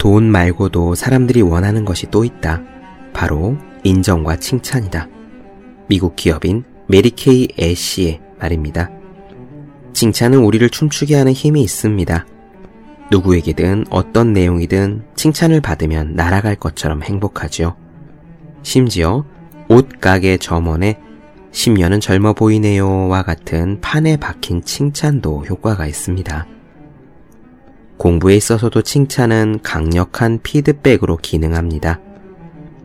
돈 말고도 사람들이 원하는 것이 또 있다. 바로 인정과 칭찬이다. 미국 기업인 메리케이 애쉬의 말입니다. 칭찬은 우리를 춤추게 하는 힘이 있습니다. 누구에게든 어떤 내용이든 칭찬을 받으면 날아갈 것처럼 행복하지요. 심지어 옷가게 점원에 10년은 젊어 보이네요와 같은 판에 박힌 칭찬도 효과가 있습니다. 공부에 있어서도 칭찬은 강력한 피드백으로 기능합니다.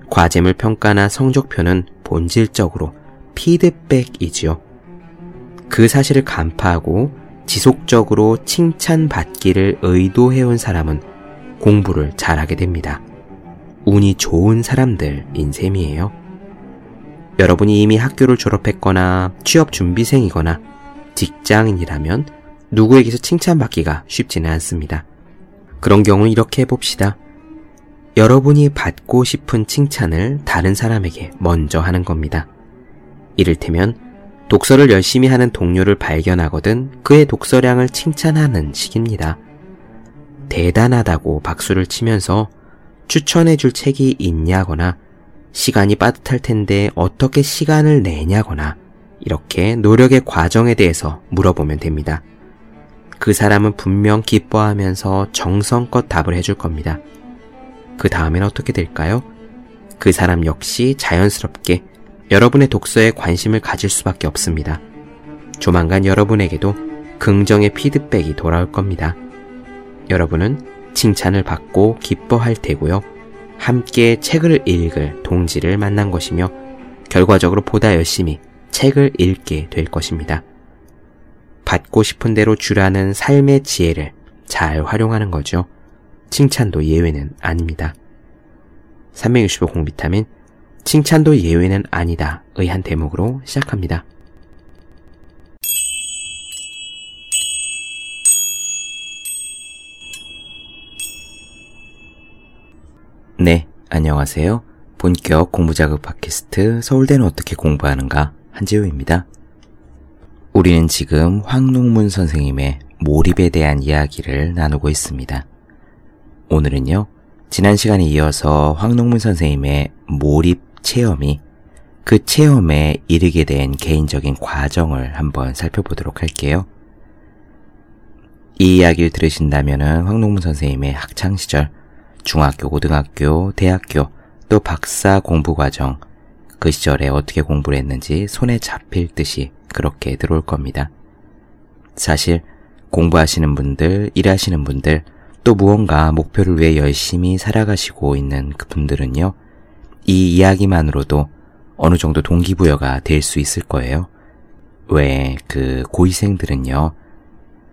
과제물 평가나 성적표는 본질적으로 피드백이지요. 그 사실을 간파하고 지속적으로 칭찬받기를 의도해온 사람은 공부를 잘하게 됩니다. 운이 좋은 사람들인 셈이에요. 여러분이 이미 학교를 졸업했거나 취업 준비생이거나 직장인이라면 누구에게서 칭찬받기가 쉽지는 않습니다. 그런 경우 이렇게 해봅시다. 여러분이 받고 싶은 칭찬을 다른 사람에게 먼저 하는 겁니다. 이를테면 독서를 열심히 하는 동료를 발견하거든 그의 독서량을 칭찬하는 식입니다. 대단하다고 박수를 치면서 추천해 줄 책이 있냐거나 시간이 빠듯할 텐데 어떻게 시간을 내냐거나 이렇게 노력의 과정에 대해서 물어보면 됩니다. 그 사람은 분명 기뻐하면서 정성껏 답을 해줄 겁니다. 그 다음엔 어떻게 될까요? 그 사람 역시 자연스럽게 여러분의 독서에 관심을 가질 수밖에 없습니다. 조만간 여러분에게도 긍정의 피드백이 돌아올 겁니다. 여러분은 칭찬을 받고 기뻐할 테고요. 함께 책을 읽을 동지를 만난 것이며 결과적으로 보다 열심히 책을 읽게 될 것입니다. 받고 싶은 대로 주라는 삶의 지혜를 잘 활용하는 거죠. 칭찬도 예외는 아닙니다. 365 공비타민 칭찬도 예외는 아니다 의한 대목으로 시작합니다. 네, 안녕하세요. 본격 공부자극 팟캐스트 서울대는 어떻게 공부하는가 한지우입니다. 우리는 지금 황농문 선생님의 몰입에 대한 이야기를 나누고 있습니다. 오늘은요, 지난 시간에 이어서 황농문 선생님의 몰입 체험이 그 체험에 이르게 된 개인적인 과정을 한번 살펴보도록 할게요. 이 이야기를 들으신다면 황농문 선생님의 학창시절, 중학교, 고등학교, 대학교, 또 박사 공부 과정, 그 시절에 어떻게 공부를 했는지 손에 잡힐 듯이 그렇게 들어올 겁니다. 사실 공부하시는 분들, 일하시는 분들, 또 무언가 목표를 위해 열심히 살아가시고 있는 그 분들은요, 이 이야기만으로도 어느 정도 동기부여가 될 수 있을 거예요. 왜 그 고위생들은요,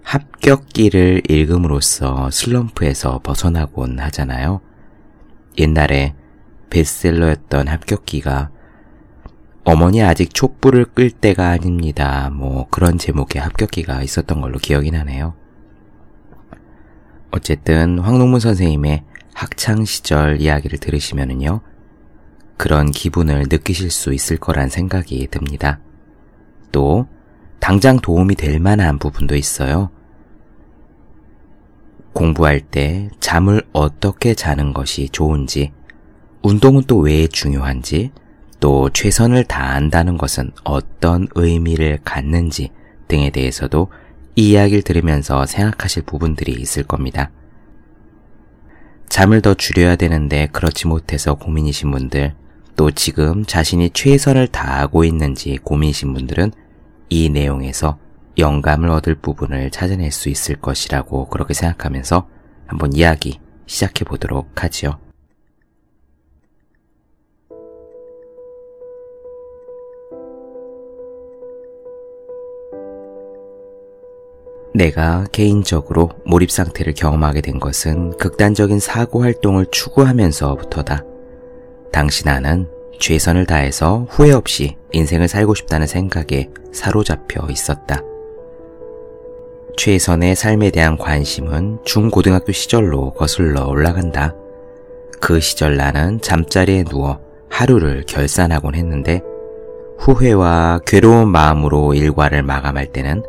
합격기를 읽음으로써 슬럼프에서 벗어나곤 하잖아요. 옛날에 베스트셀러였던 합격기가 어머니 아직 촛불을 끌 때가 아닙니다. 뭐 그런 제목의 합격기가 있었던 걸로 기억이 나네요. 어쨌든 황농문 선생님의 학창 시절 이야기를 들으시면은요. 그런 기분을 느끼실 수 있을 거란 생각이 듭니다. 또 당장 도움이 될 만한 부분도 있어요. 공부할 때 잠을 어떻게 자는 것이 좋은지, 운동은 또 왜 중요한지, 또 최선을 다한다는 것은 어떤 의미를 갖는지 등에 대해서도 이 이야기를 들으면서 생각하실 부분들이 있을 겁니다. 잠을 더 줄여야 되는데 그렇지 못해서 고민이신 분들, 또 지금 자신이 최선을 다하고 있는지 고민이신 분들은 이 내용에서 영감을 얻을 부분을 찾아낼 수 있을 것이라고 그렇게 생각하면서 한번 이야기 시작해 보도록 하지요. 내가 개인적으로 몰입 상태를 경험하게 된 것은 극단적인 사고 활동을 추구하면서부터다. 당시 나는 최선을 다해서 후회 없이 인생을 살고 싶다는 생각에 사로잡혀 있었다. 최선의 삶에 대한 관심은 중고등학교 시절로 거슬러 올라간다. 그 시절 나는 잠자리에 누워 하루를 결산하곤 했는데 후회와 괴로운 마음으로 일과를 마감할 때는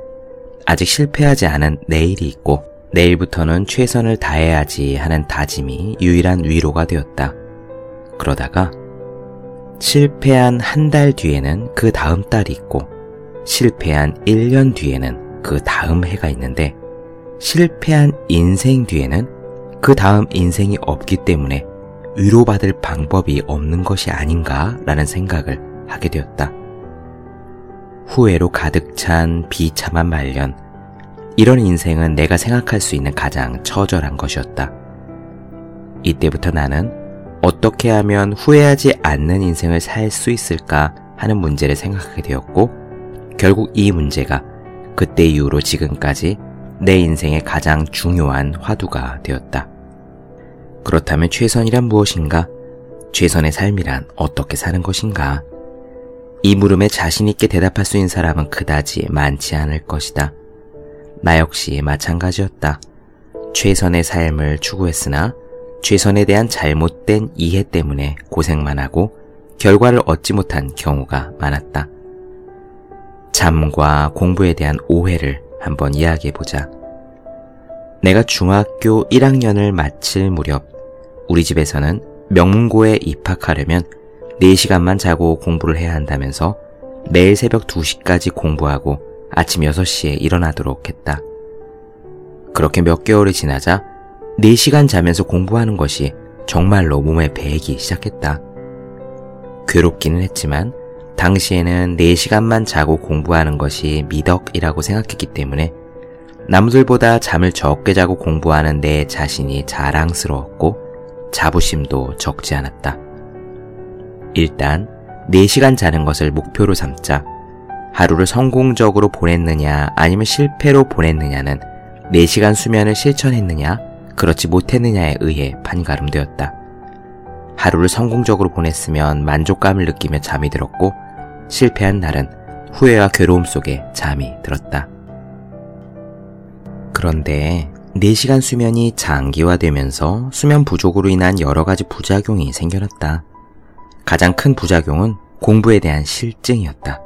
아직 실패하지 않은 내일이 있고 내일부터는 최선을 다해야지 하는 다짐이 유일한 위로가 되었다. 그러다가 실패한 한 달 뒤에는 그 다음 달이 있고 실패한 1년 뒤에는 그 다음 해가 있는데 실패한 인생 뒤에는 그 다음 인생이 없기 때문에 위로받을 방법이 없는 것이 아닌가라는 생각을 하게 되었다. 후회로 가득 찬 비참한 말년. 이런 인생은 내가 생각할 수 있는 가장 처절한 것이었다. 이때부터 나는 어떻게 하면 후회하지 않는 인생을 살 수 있을까 하는 문제를 생각하게 되었고, 결국 이 문제가 그때 이후로 지금까지 내 인생의 가장 중요한 화두가 되었다. 그렇다면 최선이란 무엇인가? 최선의 삶이란 어떻게 사는 것인가? 이 물음에 자신있게 대답할 수 있는 사람은 그다지 많지 않을 것이다. 나 역시 마찬가지였다. 최선의 삶을 추구했으나 최선에 대한 잘못된 이해 때문에 고생만 하고 결과를 얻지 못한 경우가 많았다. 잠과 공부에 대한 오해를 한번 이야기해보자. 내가 중학교 1학년을 마칠 무렵 우리 집에서는 명문고에 입학하려면 4시간만 자고 공부를 해야 한다면서 매일 새벽 2시까지 공부하고 아침 6시에 일어나도록 했다. 그렇게 몇 개월이 지나자 4시간 자면서 공부하는 것이 정말로 몸에 배기 시작했다. 괴롭기는 했지만 당시에는 4시간만 자고 공부하는 것이 미덕이라고 생각했기 때문에 남들보다 잠을 적게 자고 공부하는 내 자신이 자랑스러웠고 자부심도 적지 않았다. 일단 4시간 자는 것을 목표로 삼자 하루를 성공적으로 보냈느냐 아니면 실패로 보냈느냐는 4시간 수면을 실천했느냐 그렇지 못했느냐에 의해 판가름되었다. 하루를 성공적으로 보냈으면 만족감을 느끼며 잠이 들었고 실패한 날은 후회와 괴로움 속에 잠이 들었다. 그런데 4시간 수면이 장기화되면서 수면 부족으로 인한 여러 가지 부작용이 생겨났다. 가장 큰 부작용은 공부에 대한 실증이었다.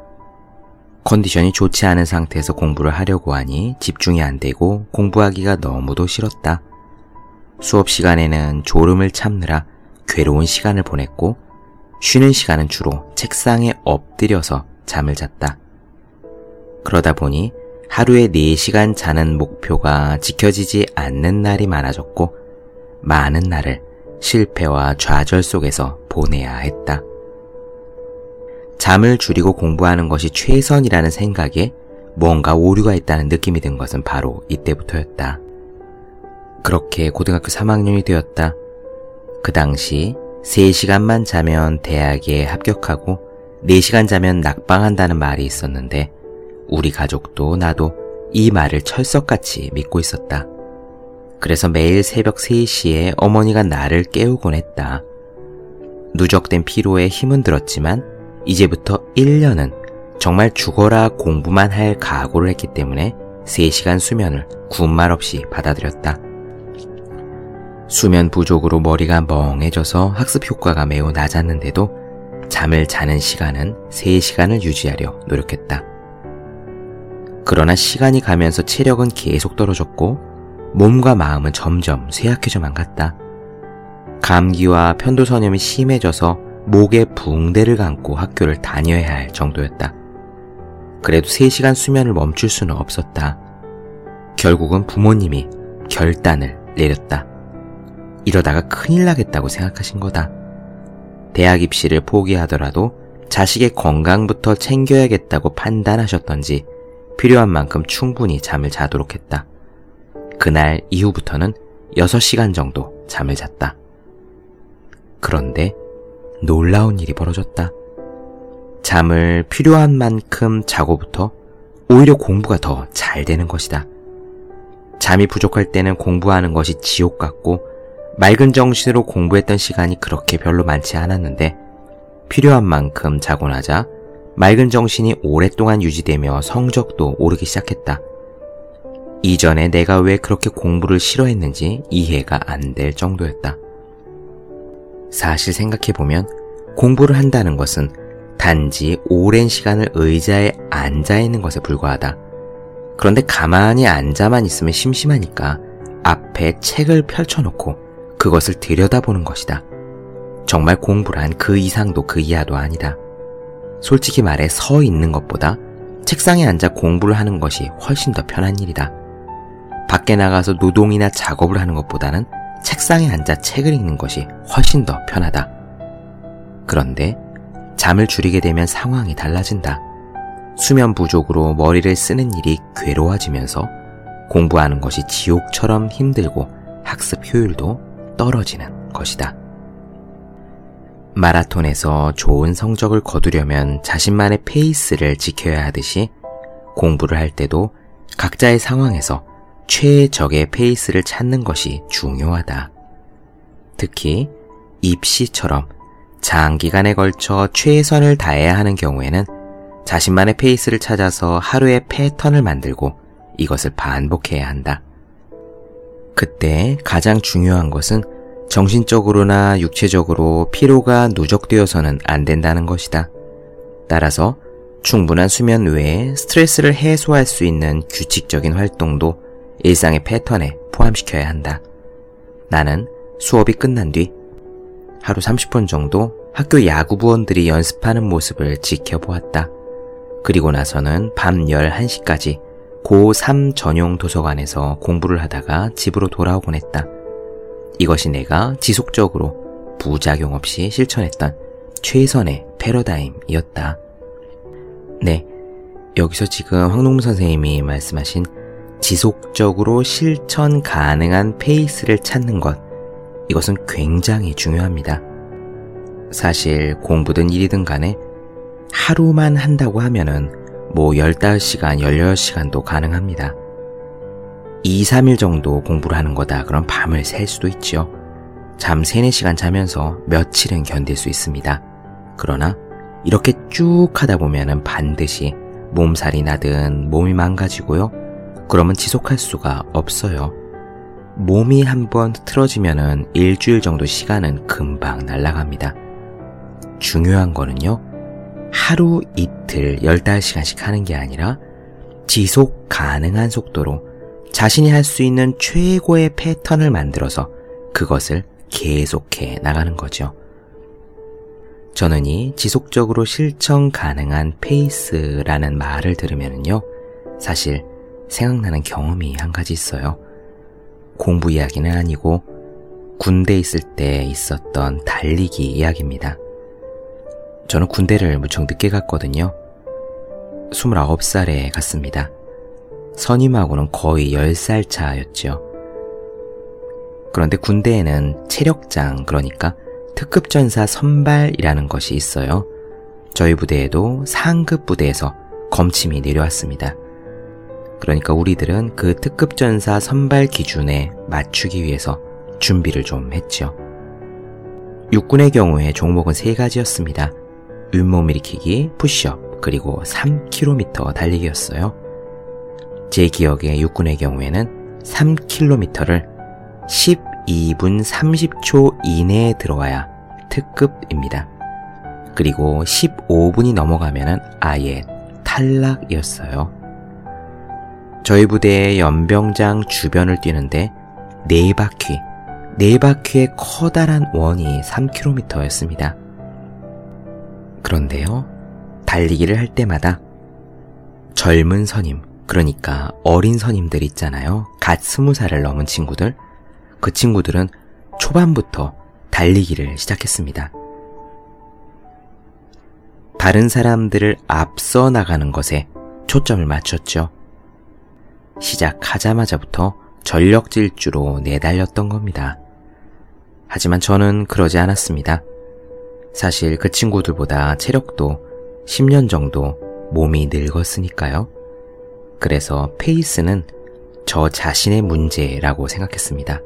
컨디션이 좋지 않은 상태에서 공부를 하려고 하니 집중이 안 되고 공부하기가 너무도 싫었다. 수업 시간에는 졸음을 참느라 괴로운 시간을 보냈고 쉬는 시간은 주로 책상에 엎드려서 잠을 잤다. 그러다 보니 하루에 4시간 자는 목표가 지켜지지 않는 날이 많아졌고 많은 날을 실패와 좌절 속에서 보내야 했다. 잠을 줄이고 공부하는 것이 최선이라는 생각에 뭔가 오류가 있다는 느낌이 든 것은 바로 이때부터였다. 그렇게 고등학교 3학년이 되었다. 그 당시 3시간만 자면 대학에 합격하고 4시간 자면 낙방한다는 말이 있었는데 우리 가족도 나도 이 말을 철석같이 믿고 있었다. 그래서 매일 새벽 3시에 어머니가 나를 깨우곤 했다. 누적된 피로에 힘은 들었지만 이제부터 1년은 정말 죽어라 공부만 할 각오를 했기 때문에 3시간 수면을 군말 없이 받아들였다. 수면 부족으로 머리가 멍해져서 학습 효과가 매우 낮았는데도 잠을 자는 시간은 3시간을 유지하려 노력했다. 그러나 시간이 가면서 체력은 계속 떨어졌고 몸과 마음은 점점 쇠약해져만 갔다. 감기와 편도선염이 심해져서 목에 붕대를 감고 학교를 다녀야 할 정도였다. 그래도 3시간 수면을 멈출 수는 없었다. 결국은 부모님이 결단을 내렸다. 이러다가 큰일 나겠다고 생각하신 거다. 대학 입시를 포기하더라도 자식의 건강부터 챙겨야겠다고 판단하셨던지 필요한 만큼 충분히 잠을 자도록 했다. 그날 이후부터는 6시간 정도 잠을 잤다. 그런데 놀라운 일이 벌어졌다. 잠을 필요한 만큼 자고부터 오히려 공부가 더 잘 되는 것이다. 잠이 부족할 때는 공부하는 것이 지옥 같고 맑은 정신으로 공부했던 시간이 그렇게 별로 많지 않았는데 필요한 만큼 자고 나자 맑은 정신이 오랫동안 유지되며 성적도 오르기 시작했다. 이전에 내가 왜 그렇게 공부를 싫어했는지 이해가 안 될 정도였다. 사실 생각해보면 공부를 한다는 것은 단지 오랜 시간을 의자에 앉아 있는 것에 불과하다. 그런데 가만히 앉아만 있으면 심심하니까 앞에 책을 펼쳐놓고 그것을 들여다보는 것이다. 정말 공부란 그 이상도 그 이하도 아니다. 솔직히 말해 서 있는 것보다 책상에 앉아 공부를 하는 것이 훨씬 더 편한 일이다. 밖에 나가서 노동이나 작업을 하는 것보다는 책상에 앉아 책을 읽는 것이 훨씬 더 편하다. 그런데 잠을 줄이게 되면 상황이 달라진다. 수면 부족으로 머리를 쓰는 일이 괴로워지면서 공부하는 것이 지옥처럼 힘들고 학습 효율도 떨어지는 것이다. 마라톤에서 좋은 성적을 거두려면 자신만의 페이스를 지켜야 하듯이 공부를 할 때도 각자의 상황에서 최적의 페이스를 찾는 것이 중요하다. 특히 입시처럼 장기간에 걸쳐 최선을 다해야 하는 경우에는 자신만의 페이스를 찾아서 하루의 패턴을 만들고 이것을 반복해야 한다. 그때 가장 중요한 것은 정신적으로나 육체적으로 피로가 누적되어서는 안 된다는 것이다. 따라서 충분한 수면 외에 스트레스를 해소할 수 있는 규칙적인 활동도 일상의 패턴에 포함시켜야 한다. 나는 수업이 끝난 뒤 하루 30분 정도 학교 야구부원들이 연습하는 모습을 지켜보았다. 그리고 나서는 밤 11시까지 고3 전용 도서관에서 공부를 하다가 집으로 돌아오곤 했다. 이것이 내가 지속적으로 부작용 없이 실천했던 최선의 패러다임이었다. 네. 여기서 지금 황농무 선생님이 말씀하신 지속적으로 실천 가능한 페이스를 찾는 것, 이것은 굉장히 중요합니다. 사실 공부든 일이든 간에 하루만 한다고 하면은 뭐 15시간, 16시간도 가능합니다. 2, 3일 정도 공부를 하는 거다. 그럼 밤을 샐 수도 있죠. 잠 3, 4시간 자면서 며칠은 견딜 수 있습니다. 그러나 이렇게 쭉 하다 보면은 반드시 몸살이 나든 몸이 망가지고요. 그러면 지속할 수가 없어요. 몸이 한번 틀어지면은 일주일 정도 시간은 금방 날아갑니다. 중요한 거는요. 하루 이틀 15시간씩 하는 게 아니라 지속 가능한 속도로 자신이 할 수 있는 최고의 패턴을 만들어서 그것을 계속해 나가는 거죠. 저는 이 지속적으로 실천 가능한 페이스라는 말을 들으면요. 사실 생각나는 경험이 한 가지 있어요. 공부 이야기는 아니고 군대 있을 때 있었던 달리기 이야기입니다. 저는 군대를 무척 늦게 갔거든요. 29살에 갔습니다. 선임하고는 거의 10살 차였죠. 그런데 군대에는 체력장, 그러니까 특급전사 선발이라는 것이 있어요. 저희 부대에도 상급 부대에서 검침이 내려왔습니다. 그러니까 우리들은 그 특급전사 선발 기준에 맞추기 위해서 준비를 좀 했죠. 육군의 경우에 종목은 세 가지였습니다. 윗몸 일으키기, 푸시업, 그리고 3km 달리기였어요. 제 기억에 육군의 경우에는 3km를 12분 30초 이내에 들어와야 특급입니다. 그리고 15분이 넘어가면 아예 탈락이었어요. 저희 부대의 연병장 주변을 뛰는데 네 바퀴, 네 바퀴의 커다란 원이 3km였습니다. 그런데요, 달리기를 할 때마다 젊은 선임, 그러니까 어린 선임들 있잖아요. 갓 스무 살을 넘은 친구들. 그 친구들은 초반부터 달리기를 시작했습니다. 다른 사람들을 앞서 나가는 것에 초점을 맞췄죠. 시작하자마자부터 전력 질주로 내달렸던 겁니다. 하지만 저는 그러지 않았습니다. 사실 그 친구들보다 체력도 10년 정도 몸이 늙었으니까요. 그래서 페이스는 저 자신의 문제라고 생각했습니다.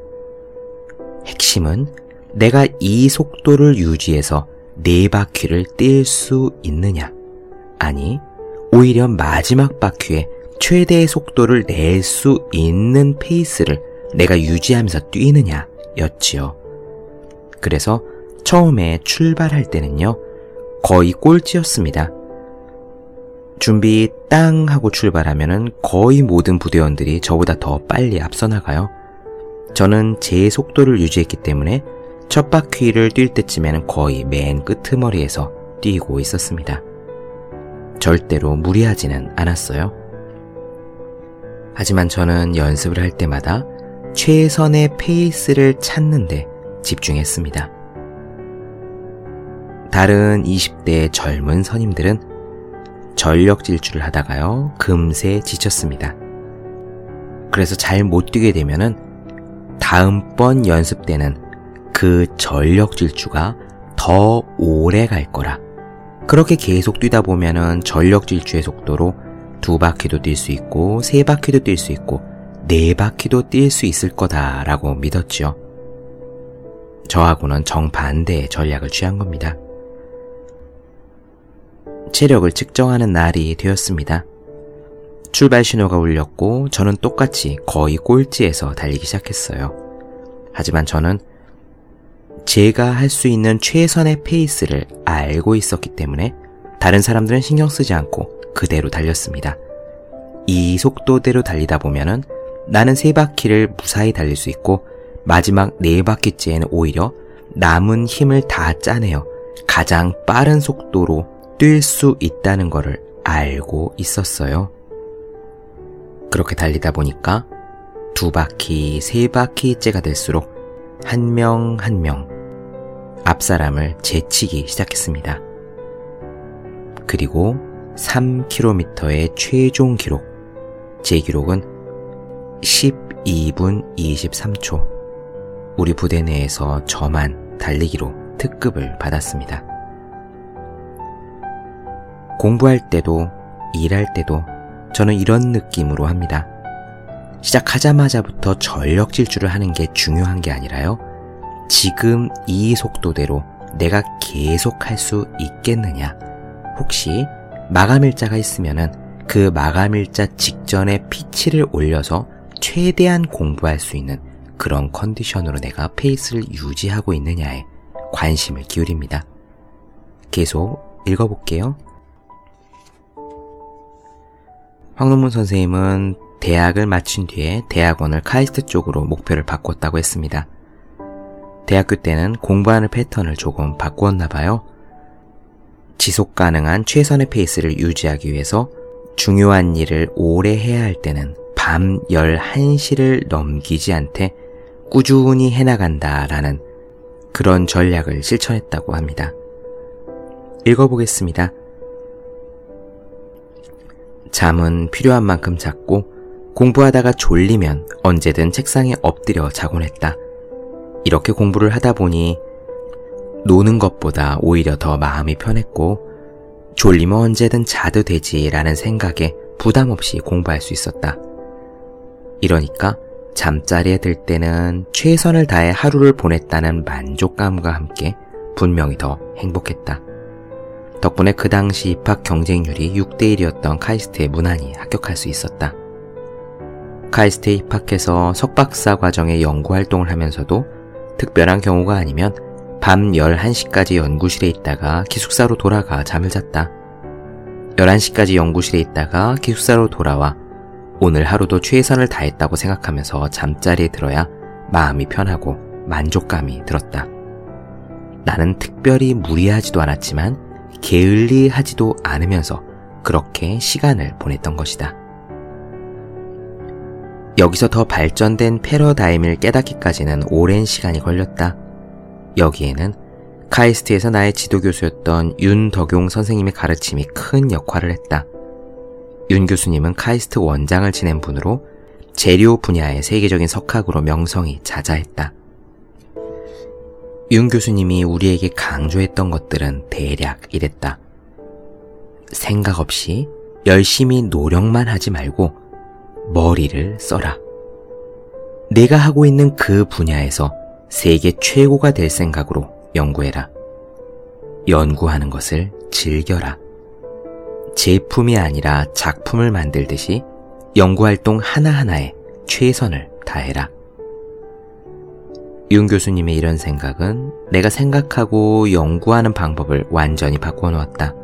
핵심은 내가 이 속도를 유지해서 네 바퀴를 뛸 수 있느냐. 아니, 오히려 마지막 바퀴에 최대의 속도를 낼 수 있는 페이스를 내가 유지하면서 뛰느냐 였지요. 그래서 처음에 출발할 때는요, 거의 꼴찌였습니다. 준비 땅 하고 출발하면은 거의 모든 부대원들이 저보다 더 빨리 앞서 나가요. 저는 제 속도를 유지했기 때문에 첫 바퀴를 뛸 때쯤에는 거의 맨 끄트머리에서 뛰고 있었습니다. 절대로 무리하지는 않았어요. 하지만 저는 연습을 할 때마다 최선의 페이스를 찾는데 집중했습니다. 다른 20대 젊은 선임들은 전력 질주를 하다가요, 금세 지쳤습니다. 그래서 잘 못 뛰게 되면은 다음번 연습 때는 그 전력 질주가 더 오래 갈 거라. 그렇게 계속 뛰다 보면은 전력 질주의 속도로 두 바퀴도 뛸 수 있고, 세 바퀴도 뛸 수 있고, 네 바퀴도 뛸 수 있을 거다라고 믿었죠. 저하고는 정반대의 전략을 취한 겁니다. 체력을 측정하는 날이 되었습니다. 출발 신호가 울렸고 저는 똑같이 거의 꼴찌에서 달리기 시작했어요. 하지만 저는 제가 할 수 있는 최선의 페이스를 알고 있었기 때문에 다른 사람들은 신경 쓰지 않고 그대로 달렸습니다. 이 속도대로 달리다 보면은 나는 세 바퀴를 무사히 달릴 수 있고 마지막 네 바퀴째에는 오히려 남은 힘을 다 짜내어 가장 빠른 속도로 뛸 수 있다는 것을 알고 있었어요. 그렇게 달리다 보니까 두 바퀴, 세 바퀴째가 될수록 한 명 한 명 앞사람을 제치기 시작했습니다. 그리고 3km의 최종 기록. 제 기록은 12분 23초. 우리 부대 내에서 저만 달리기로 특급을 받았습니다. 공부할 때도 일할 때도 저는 이런 느낌으로 합니다. 시작하자마자부터 전력 질주를 하는 게 중요한 게 아니라요. 지금 이 속도대로 내가 계속 할 수 있겠느냐. 혹시 마감일자가 있으면은 그 마감일자 직전에 피치를 올려서 최대한 공부할 수 있는 그런 컨디션으로 내가 페이스를 유지하고 있느냐에 관심을 기울입니다. 계속 읽어볼게요. 황론문 선생님은 대학을 마친 뒤에 대학원을 카이스트 쪽으로 목표를 바꿨다고 했습니다. 대학교 때는 공부하는 패턴을 조금 바꾸었나 봐요. 지속 가능한 최선의 페이스를 유지하기 위해서 중요한 일을 오래 해야 할 때는 밤 11시를 넘기지 않되 꾸준히 해나간다라는 그런 전략을 실천했다고 합니다. 읽어보겠습니다. 잠은 필요한 만큼 잤고 공부하다가 졸리면 언제든 책상에 엎드려 자곤 했다. 이렇게 공부를 하다 보니 노는 것보다 오히려 더 마음이 편했고 졸리면 언제든 자도 되지라는 생각에 부담 없이 공부할 수 있었다. 이러니까 잠자리에 들 때는 최선을 다해 하루를 보냈다는 만족감과 함께 분명히 더 행복했다. 덕분에 그 당시 입학 경쟁률이 6대1이었던 카이스트에 무난히 합격할 수 있었다. 카이스트에 입학해서 석박사 과정의 연구 활동을 하면서도 특별한 경우가 아니면 밤 11시까지 연구실에 있다가 기숙사로 돌아가 잠을 잤다. 11시까지 연구실에 있다가 기숙사로 돌아와 오늘 하루도 최선을 다했다고 생각하면서 잠자리에 들어야 마음이 편하고 만족감이 들었다. 나는 특별히 무리하지도 않았지만 게을리하지도 않으면서 그렇게 시간을 보냈던 것이다. 여기서 더 발전된 패러다임을 깨닫기까지는 오랜 시간이 걸렸다. 여기에는 카이스트에서 나의 지도교수였던 윤덕용 선생님의 가르침이 큰 역할을 했다. 윤 교수님은 카이스트 원장을 지낸 분으로 재료 분야의 세계적인 석학으로 명성이 자자했다. 윤 교수님이 우리에게 강조했던 것들은 대략 이랬다. 생각 없이 열심히 노력만 하지 말고 머리를 써라. 내가 하고 있는 그 분야에서 세계 최고가 될 생각으로 연구해라. 연구하는 것을 즐겨라. 제품이 아니라 작품을 만들듯이 연구활동 하나하나에 최선을 다해라. 윤 교수님의 이런 생각은 내가 생각하고 연구하는 방법을 완전히 바꿔 놓았다.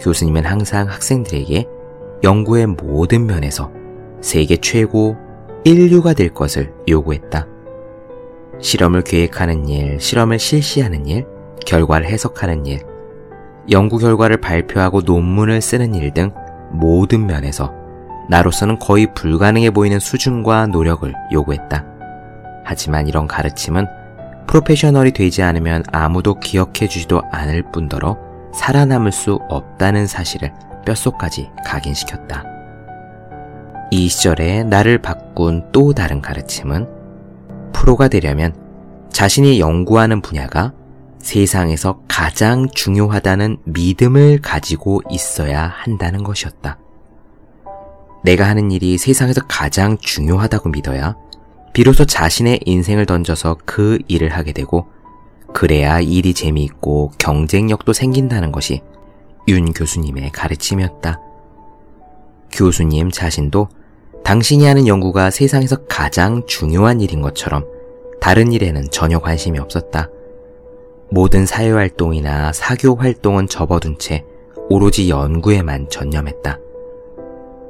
교수님은 항상 학생들에게 연구의 모든 면에서 세계 최고 인류가 될 것을 요구했다. 실험을 계획하는 일, 실험을 실시하는 일, 결과를 해석하는 일, 연구 결과를 발표하고 논문을 쓰는 일 등 모든 면에서 나로서는 거의 불가능해 보이는 수준과 노력을 요구했다. 하지만 이런 가르침은 프로페셔널이 되지 않으면 아무도 기억해 주지도 않을 뿐더러 살아남을 수 없다는 사실을 뼛속까지 각인시켰다. 이 시절에 나를 바꾼 또 다른 가르침은 프로가 되려면 자신이 연구하는 분야가 세상에서 가장 중요하다는 믿음을 가지고 있어야 한다는 것이었다. 내가 하는 일이 세상에서 가장 중요하다고 믿어야 비로소 자신의 인생을 던져서 그 일을 하게 되고 그래야 일이 재미있고 경쟁력도 생긴다는 것이 윤 교수님의 가르침이었다. 교수님 자신도 당신이 하는 연구가 세상에서 가장 중요한 일인 것처럼 다른 일에는 전혀 관심이 없었다. 모든 사회활동이나 사교활동은 접어둔 채 오로지 연구에만 전념했다.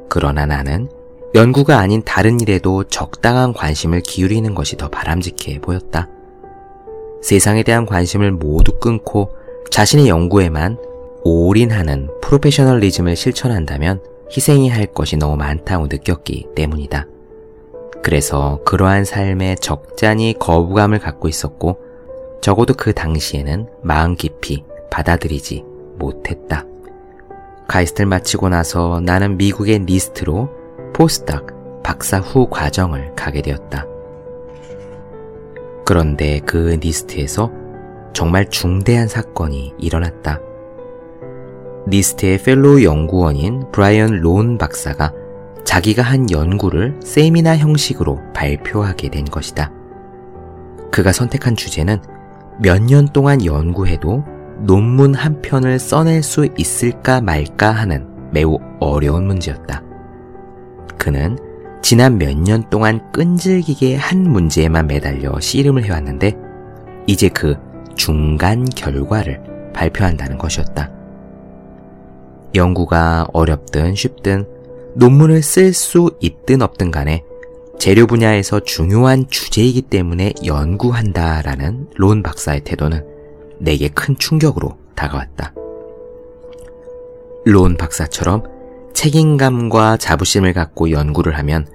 그러나 나는 연구가 아닌 다른 일에도 적당한 관심을 기울이는 것이 더 바람직해 보였다. 세상에 대한 관심을 모두 끊고 자신의 연구에만 올인하는 프로페셔널리즘을 실천한다면 희생이 할 것이 너무 많다고 느꼈기 때문이다. 그래서 그러한 삶에 적잖이 거부감을 갖고 있었고 적어도 그 당시에는 마음 깊이 받아들이지 못했다. 카이스트를 마치고 나서 나는 미국의 리스트로 포스닥 박사 후 과정을 가게 되었다. 그런데 그 NIST에서 정말 중대한 사건이 일어났다. NIST의 fellow 연구원인 브라이언 론 박사가 자기가 한 연구를 세미나 형식으로 발표하게 된 것이다. 그가 선택한 주제는 몇 년 동안 연구해도 논문 한 편을 써낼 수 있을까 말까 하는 매우 어려운 문제였다. 그는 지난 몇 년 동안 끈질기게 한 문제에만 매달려 씨름을 해왔는데 이제 그 중간 결과를 발표한다는 것이었다. 연구가 어렵든 쉽든 논문을 쓸 수 있든 없든 간에 재료 분야에서 중요한 주제이기 때문에 연구한다라는 론 박사의 태도는 내게 큰 충격으로 다가왔다. 론 박사처럼 책임감과 자부심을 갖고 연구를 하면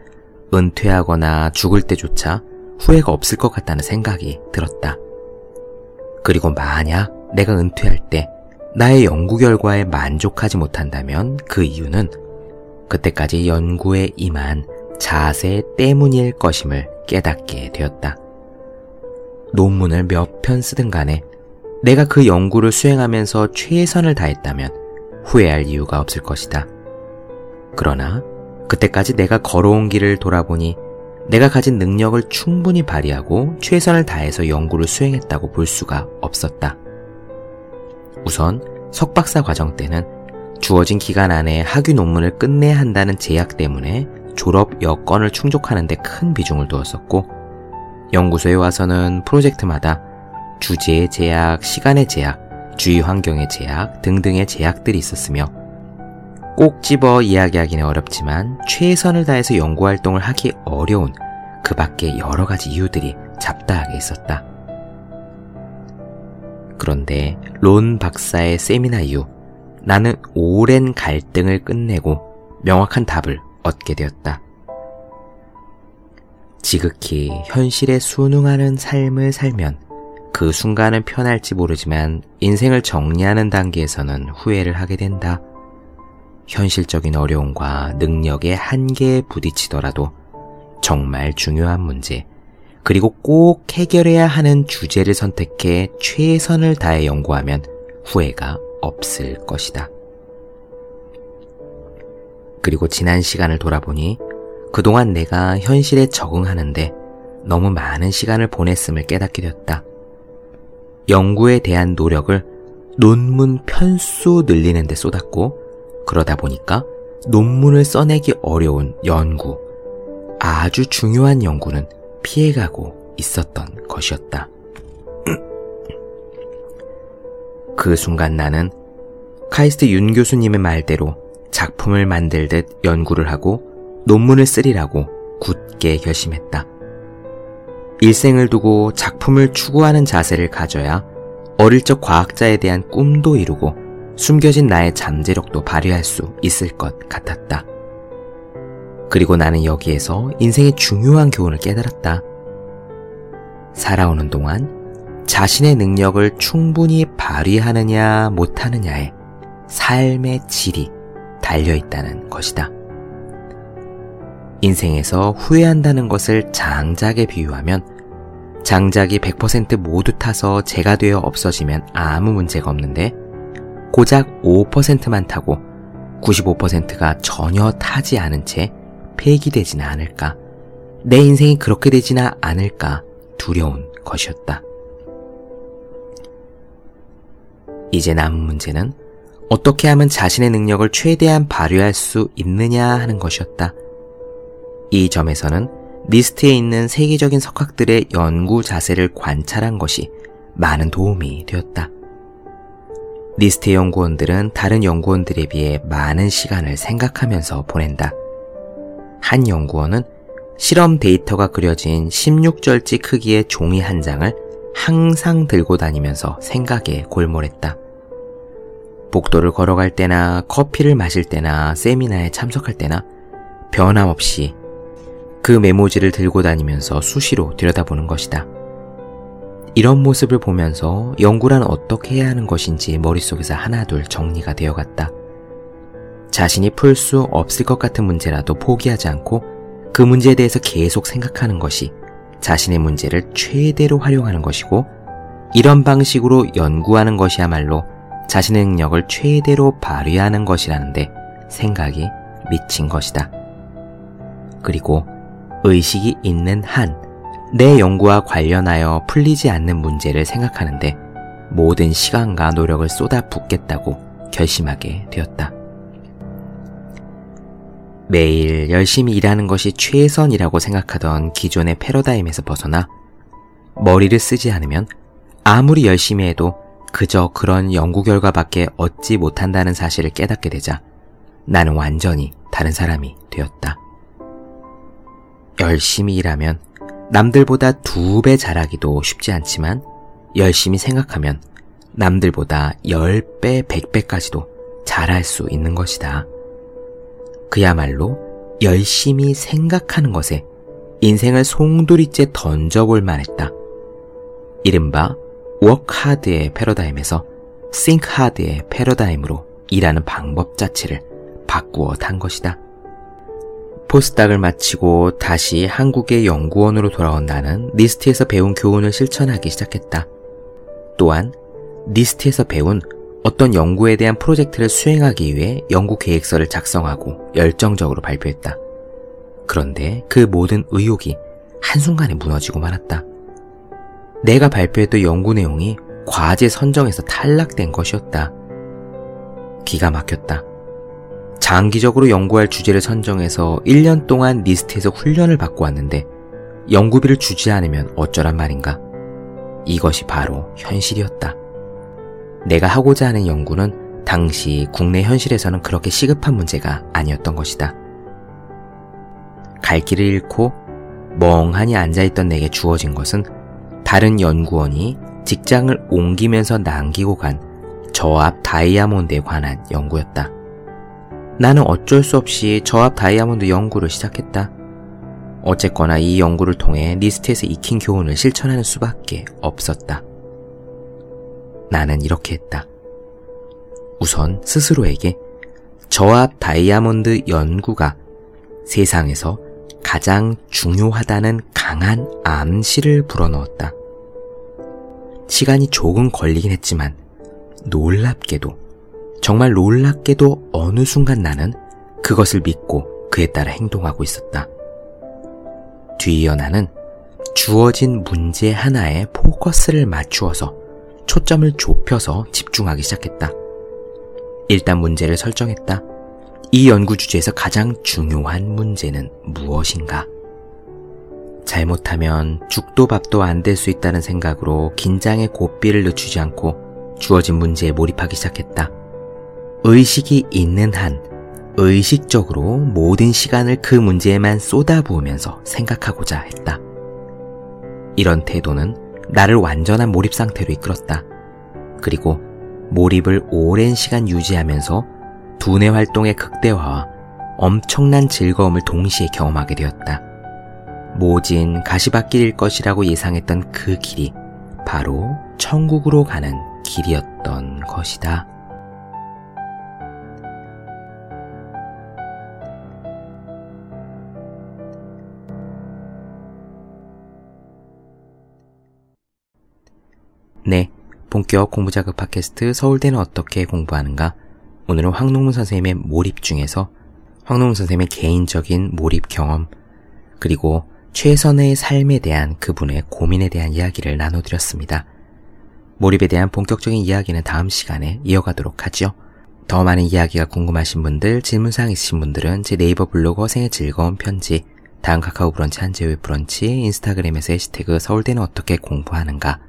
은퇴하거나 죽을 때조차 후회가 없을 것 같다는 생각이 들었다. 그리고 만약 내가 은퇴할 때 나의 연구 결과에 만족하지 못한다면 그 이유는 그때까지 연구에 임한 자세 때문일 것임을 깨닫게 되었다. 논문을 몇 편 쓰든 간에 내가 그 연구를 수행하면서 최선을 다했다면 후회할 이유가 없을 것이다. 그러나 그때까지 내가 걸어온 길을 돌아보니 내가 가진 능력을 충분히 발휘하고 최선을 다해서 연구를 수행했다고 볼 수가 없었다. 우선 석박사 과정 때는 주어진 기간 안에 학위 논문을 끝내야 한다는 제약 때문에 졸업 여건을 충족하는 데 큰 비중을 두었었고, 연구소에 와서는 프로젝트마다 주제의 제약, 시간의 제약, 주위 환경의 제약 등등의 제약들이 있었으며, 꼭 집어 이야기하기는 어렵지만 최선을 다해서 연구 활동을 하기 어려운 그 밖에 여러 가지 이유들이 잡다하게 있었다. 그런데 론 박사의 세미나 이후 나는 오랜 갈등을 끝내고 명확한 답을 얻게 되었다. 지극히 현실에 순응하는 삶을 살면 그 순간은 편할지 모르지만 인생을 정리하는 단계에서는 후회를 하게 된다. 현실적인 어려움과 능력의 한계에 부딪히더라도 정말 중요한 문제, 그리고 꼭 해결해야 하는 주제를 선택해 최선을 다해 연구하면 후회가 없을 것이다. 그리고 지난 시간을 돌아보니 그동안 내가 현실에 적응하는데 너무 많은 시간을 보냈음을 깨닫게 되었다. 연구에 대한 노력을 논문 편수 늘리는 데 쏟았고 그러다 보니까 논문을 써내기 어려운 연구, 아주 중요한 연구는 피해가고 있었던 것이었다. 그 순간 나는 카이스트 윤 교수님의 말대로 작품을 만들듯 연구를 하고 논문을 쓰리라고 굳게 결심했다. 일생을 두고 작품을 추구하는 자세를 가져야 어릴 적 과학자에 대한 꿈도 이루고 숨겨진 나의 잠재력도 발휘할 수 있을 것 같았다. 그리고 나는 여기에서 인생의 중요한 교훈을 깨달았다. 살아오는 동안 자신의 능력을 충분히 발휘하느냐 못하느냐에 삶의 질이 달려 있다는 것이다. 인생에서 후회한다는 것을 장작에 비유하면 장작이 100% 모두 타서 재가 되어 없어지면 아무 문제가 없는데 고작 5%만 타고 95%가 전혀 타지 않은 채 폐기되지는 않을까. 내 인생이 그렇게 되지는 않을까 두려운 것이었다. 이제 남은 문제는 어떻게 하면 자신의 능력을 최대한 발휘할 수 있느냐 하는 것이었다. 이 점에서는 NIST에 있는 세계적인 석학들의 연구 자세를 관찰한 것이 많은 도움이 되었다. NIST의 연구원들은 다른 연구원들에 비해 많은 시간을 생각하면서 보낸다. 한 연구원은 실험 데이터가 그려진 16절지 크기의 종이 한 장을 항상 들고 다니면서 생각에 골몰했다. 복도를 걸어갈 때나 커피를 마실 때나 세미나에 참석할 때나 변함없이 그 메모지를 들고 다니면서 수시로 들여다보는 것이다. 이런 모습을 보면서 연구란 어떻게 해야 하는 것인지 머릿속에서 하나둘 정리가 되어갔다. 자신이 풀 수 없을 것 같은 문제라도 포기하지 않고 그 문제에 대해서 계속 생각하는 것이 자신의 문제를 최대로 활용하는 것이고 이런 방식으로 연구하는 것이야말로 자신의 능력을 최대로 발휘하는 것이라는데 생각이 미친 것이다. 그리고 의식이 있는 한 내 연구와 관련하여 풀리지 않는 문제를 생각하는데 모든 시간과 노력을 쏟아 붓겠다고 결심하게 되었다. 매일 열심히 일하는 것이 최선이라고 생각하던 기존의 패러다임에서 벗어나 머리를 쓰지 않으면 아무리 열심히 해도 그저 그런 연구 결과밖에 얻지 못한다는 사실을 깨닫게 되자 나는 완전히 다른 사람이 되었다. 열심히 일하면 남들보다 두 배 잘하기도 쉽지 않지만 열심히 생각하면 남들보다 10배, 100배까지도 잘할 수 있는 것이다. 그야말로 열심히 생각하는 것에 인생을 송두리째 던져볼 만했다. 이른바 워크하드의 패러다임에서 싱크하드의 패러다임으로 일하는 방법 자체를 바꾸어 탄 것이다. postdoc을 마치고 다시 한국의 연구원으로 돌아온 나는 NIST에서 배운 교훈을 실천하기 시작했다. 또한 NIST에서 배운 어떤 연구에 대한 프로젝트를 수행하기 위해 연구 계획서를 작성하고 열정적으로 발표했다. 그런데 그 모든 의욕이 한순간에 무너지고 말았다. 내가 발표했던 연구 내용이 과제 선정에서 탈락된 것이었다. 기가 막혔다. 장기적으로 연구할 주제를 선정해서 1년 동안 NIST에서 훈련을 받고 왔는데 연구비를 주지 않으면 어쩌란 말인가? 이것이 바로 현실이었다. 내가 하고자 하는 연구는 당시 국내 현실에서는 그렇게 시급한 문제가 아니었던 것이다. 갈 길을 잃고 멍하니 앉아있던 내게 주어진 것은 다른 연구원이 직장을 옮기면서 남기고 간 저압 다이아몬드에 관한 연구였다. 나는 어쩔 수 없이 저압 다이아몬드 연구를 시작했다. 어쨌거나 이 연구를 통해 NIST에서 익힌 교훈을 실천하는 수밖에 없었다. 나는 이렇게 했다. 우선 스스로에게 저압 다이아몬드 연구가 세상에서 가장 중요하다는 강한 암시를 불어넣었다. 시간이 조금 걸리긴 했지만 놀랍게도 정말 놀랍게도 어느 순간 나는 그것을 믿고 그에 따라 행동하고 있었다. 뒤이어 나는 주어진 문제 하나에 포커스를 맞추어서 초점을 좁혀서 집중하기 시작했다. 일단 문제를 설정했다. 이 연구 주제에서 가장 중요한 문제는 무엇인가? 잘못하면 죽도 밥도 안 될 수 있다는 생각으로 긴장의 고삐를 늦추지 않고 주어진 문제에 몰입하기 시작했다. 의식이 있는 한 의식적으로 모든 시간을 그 문제에만 쏟아부으면서 생각하고자 했다. 이런 태도는 나를 완전한 몰입 상태로 이끌었다. 그리고 몰입을 오랜 시간 유지하면서 두뇌 활동의 극대화와 엄청난 즐거움을 동시에 경험하게 되었다. 모진 가시밭길일 것이라고 예상했던 그 길이 바로 천국으로 가는 길이었던 것이다. 네, 본격 공부자극 팟캐스트 서울대는 어떻게 공부하는가? 오늘은 황농문 선생님의 몰입 중에서 황농문 선생님의 개인적인 몰입 경험, 그리고 최선의 삶에 대한 그분의 고민에 대한 이야기를 나눠드렸습니다. 몰입에 대한 본격적인 이야기는 다음 시간에 이어가도록 하죠. 더 많은 이야기가 궁금하신 분들, 질문사항 있으신 분들은 제 네이버 블로그 생의 즐거운 편지, 다음 카카오 브런치 한재회 브런치, 인스타그램에서 해시태그 서울대는 어떻게 공부하는가를